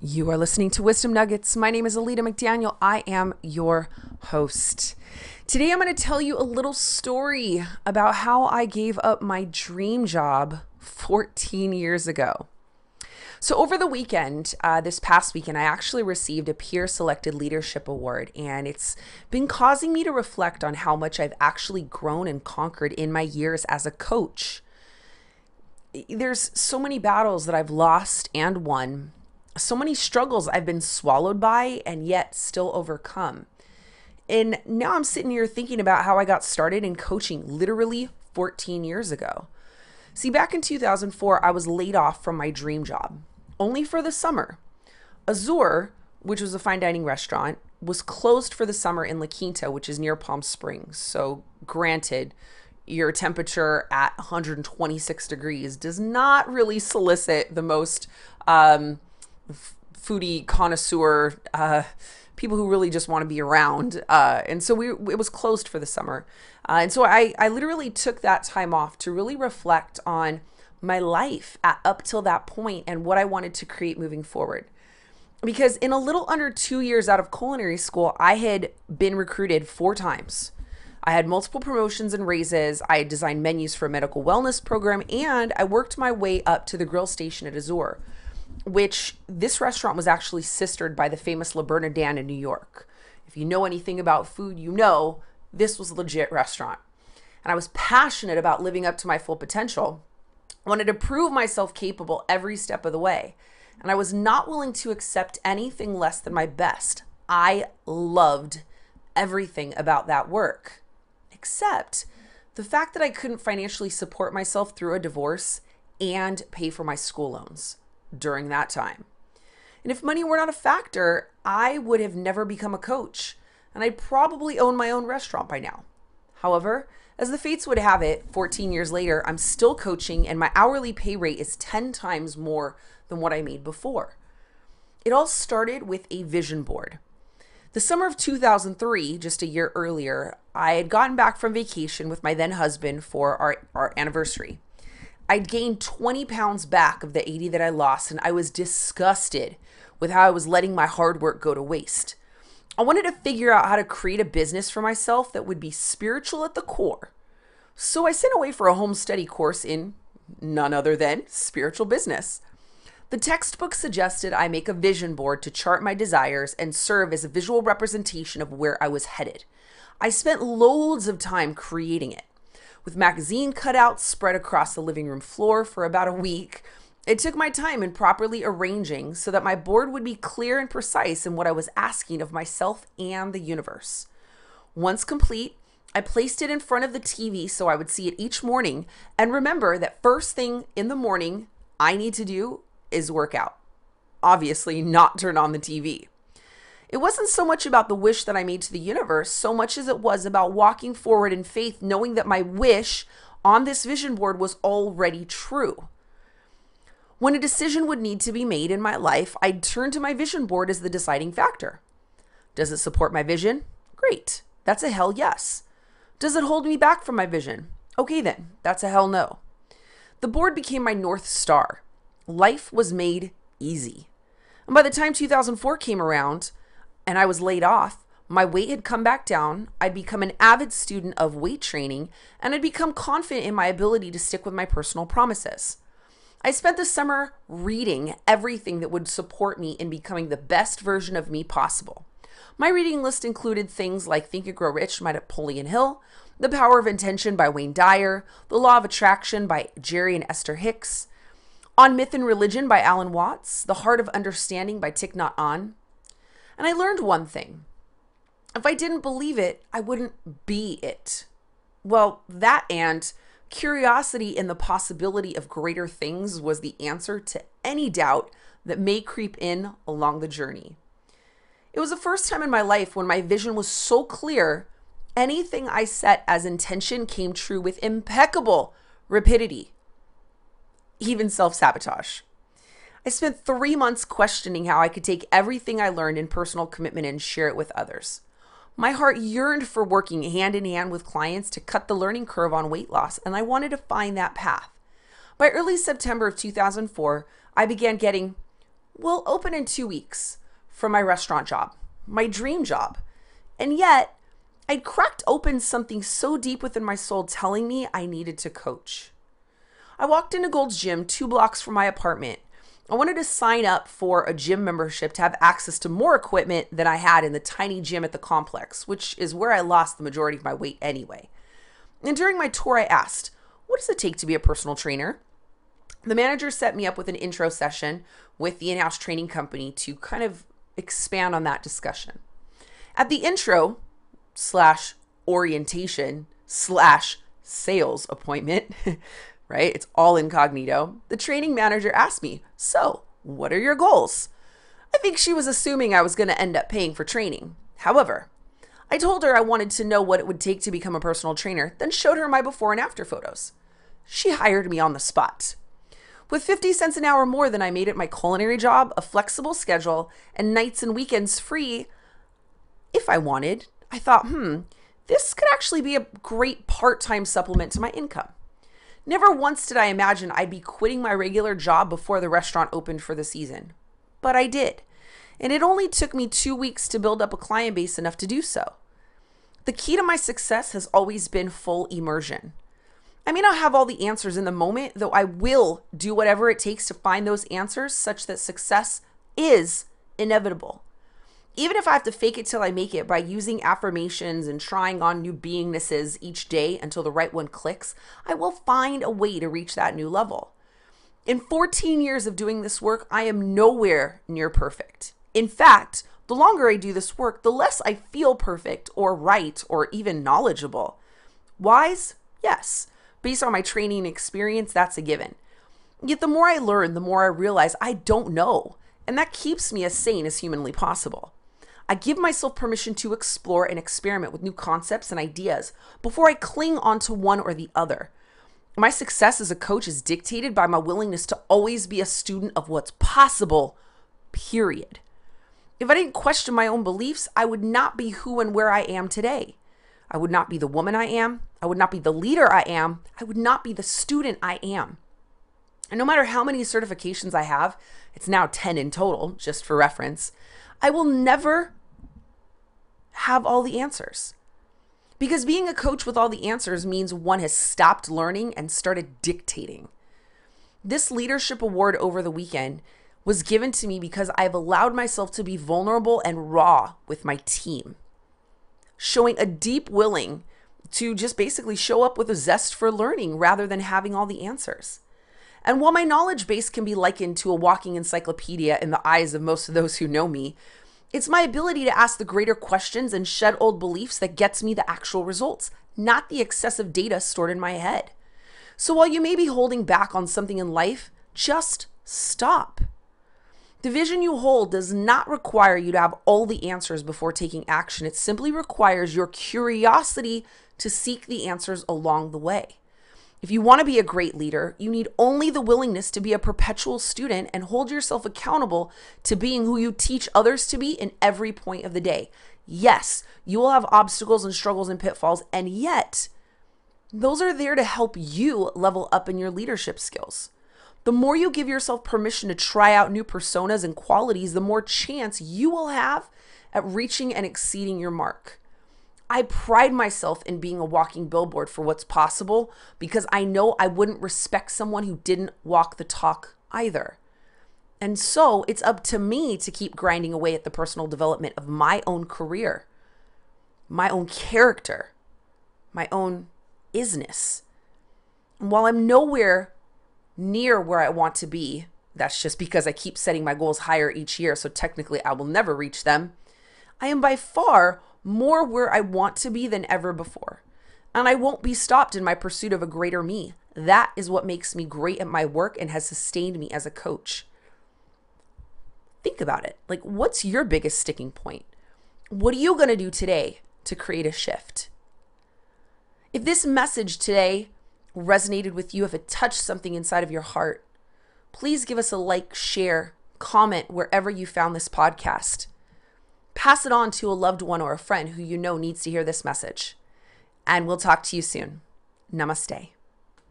You are listening to Wisdom Nuggets. My name is Alita McDaniel. I am your host. Today I'm going to tell you a little story about how I gave up my dream job 14 years ago. So, over the weekend, uh, this past weekend, I actually received a peer selected leadership award, and it's been causing me to reflect on how much I've actually grown and conquered in my years as a coach. There's so many battles that I've lost and won so many struggles I've been swallowed by and yet still overcome. And now I'm sitting here thinking about how I got started in coaching literally 14 years ago. See, back in 2004, I was laid off from my dream job, only for the summer. Azur, which was a fine dining restaurant, was closed for the summer in La Quinta, which is near Palm Springs. So, granted, your temperature at 126 degrees does not really solicit the most um, foodie connoisseur uh, people who really just want to be around. Uh, and so we it was closed for the summer. Uh, and so I, I literally took that time off to really reflect on my life at, up till that point and what I wanted to create moving forward. Because in a little under two years out of culinary school, I had been recruited four times. I had multiple promotions and raises. I designed menus for a medical wellness program, and I worked my way up to the grill station at Azur which this restaurant was actually sistered by the famous Le Bernardin in New York. If you know anything about food, you know this was a legit restaurant. And I was passionate about living up to my full potential. I wanted to prove myself capable every step of the way. And I was not willing to accept anything less than my best. I loved everything about that work, except the fact that I couldn't financially support myself through a divorce and pay for my school loans during that time. And if money were not a factor, I would have never become a coach, and I'd probably own my own restaurant by now. However, as the fates would have it, 14 years later, I'm still coaching, and my hourly pay rate is 10 times more than what I made before. It all started with a vision board. The summer of 2003, just a year earlier, I had gotten back from vacation with my then husband for our, our anniversary. I'd gained 20 pounds back of the 80 that I lost, and I was disgusted with how I was letting my hard work go to waste. I wanted to figure out how to create a business for myself that would be spiritual at the core. So I sent away for a home study course in none other than spiritual business. The textbook suggested I make a vision board to chart my desires and serve as a visual representation of where I was headed. I spent loads of time creating it with magazine cutouts spread across the living room floor for about a week. It took my time in properly arranging so that my board would be clear and precise in what I was asking of myself and the universe. Once complete, I placed it in front of the TV so I would see it each morning and remember that first thing in the morning I need to do is work out. Obviously, not turn on the TV. It wasn't so much about the wish that I made to the universe, so much as it was about walking forward in faith, knowing that my wish on this vision board was already true. When a decision would need to be made in my life, I'd turn to my vision board as the deciding factor. Does it support my vision? Great. That's a hell yes. Does it hold me back from my vision? Okay, then. That's a hell no. The board became my North Star. Life was made easy. And by the time 2004 came around, and I was laid off, my weight had come back down. I'd become an avid student of weight training, and I'd become confident in my ability to stick with my personal promises. I spent the summer reading everything that would support me in becoming the best version of me possible. My reading list included things like Think and Grow Rich by Napoleon Hill, The Power of Intention by Wayne Dyer, The Law of Attraction by Jerry and Esther Hicks, On Myth and Religion by Alan Watts, The Heart of Understanding by Thich Nhat Hanh, and I learned one thing if I didn't believe it, I wouldn't be it. Well, that and curiosity in the possibility of greater things was the answer to any doubt that may creep in along the journey. It was the first time in my life when my vision was so clear, anything I set as intention came true with impeccable rapidity, even self sabotage. I spent three months questioning how I could take everything I learned in personal commitment and share it with others. My heart yearned for working hand in hand with clients to cut the learning curve on weight loss, and I wanted to find that path. By early September of 2004, I began getting we'll open in two weeks from my restaurant job, my dream job. And yet, I'd cracked open something so deep within my soul telling me I needed to coach. I walked into Gold's Gym two blocks from my apartment. I wanted to sign up for a gym membership to have access to more equipment than I had in the tiny gym at the complex, which is where I lost the majority of my weight anyway. And during my tour, I asked, What does it take to be a personal trainer? The manager set me up with an intro session with the in house training company to kind of expand on that discussion. At the intro, slash orientation slash sales appointment, right? It's all incognito. The training manager asked me, So, what are your goals? I think she was assuming I was going to end up paying for training. However, I told her I wanted to know what it would take to become a personal trainer, then showed her my before and after photos. She hired me on the spot. With 50 cents an hour more than I made at my culinary job, a flexible schedule, and nights and weekends free, if I wanted, I thought, hmm, this could actually be a great part time supplement to my income. Never once did I imagine I'd be quitting my regular job before the restaurant opened for the season. But I did. And it only took me two weeks to build up a client base enough to do so. The key to my success has always been full immersion. I may not have all the answers in the moment, though I will do whatever it takes to find those answers such that success is inevitable even if I have to fake it till I make it by using affirmations and trying on new beingnesses each day until the right one clicks, I will find a way to reach that new level. In 14 years of doing this work, I am nowhere near perfect. In fact, the longer I do this work, the less I feel perfect or right or even knowledgeable. Wise? Yes. Based on my training and experience, that's a given. Yet the more I learn, the more I realize I don't know. And that keeps me as sane as humanly possible. I give myself permission to explore and experiment with new concepts and ideas before I cling onto one or the other. My success as a coach is dictated by my willingness to always be a student of what's possible, period. If I didn't question my own beliefs, I would not be who and where I am today. I would not be the woman I am. I would not be the leader I am. I would not be the student I am. And no matter how many certifications I have, it's now 10 in total, just for reference, I will never have all the answers. Because being a coach with all the answers means one has stopped learning and started dictating. This leadership award over the weekend was given to me because I've allowed myself to be vulnerable and raw with my team, showing a deep willing to just basically show up with a zest for learning rather than having all the answers. And while my knowledge base can be likened to a walking encyclopedia in the eyes of most of those who know me, it's my ability to ask the greater questions and shed old beliefs that gets me the actual results, not the excessive data stored in my head. So while you may be holding back on something in life, just stop. The vision you hold does not require you to have all the answers before taking action. It simply requires your curiosity to seek the answers along the way. If you want to be a great leader, you need only the willingness to be a perpetual student and hold yourself accountable to being who you teach others to be in every point of the day. Yes, you will have obstacles and struggles and pitfalls, and yet those are there to help you level up in your leadership skills. The more you give yourself permission to try out new personas and qualities, the more chance you will have at reaching and exceeding your mark. I pride myself in being a walking billboard for what's possible because I know I wouldn't respect someone who didn't walk the talk either. And so it's up to me to keep grinding away at the personal development of my own career, my own character, my own isness. And while I'm nowhere near where I want to be, that's just because I keep setting my goals higher each year. So technically, I will never reach them. I am by far more where I want to be than ever before. And I won't be stopped in my pursuit of a greater me. That is what makes me great at my work and has sustained me as a coach. Think about it. Like, what's your biggest sticking point? What are you going to do today to create a shift? If this message today resonated with you, if it touched something inside of your heart, please give us a like, share, comment wherever you found this podcast. Pass it on to a loved one or a friend who you know needs to hear this message. And we'll talk to you soon. Namaste.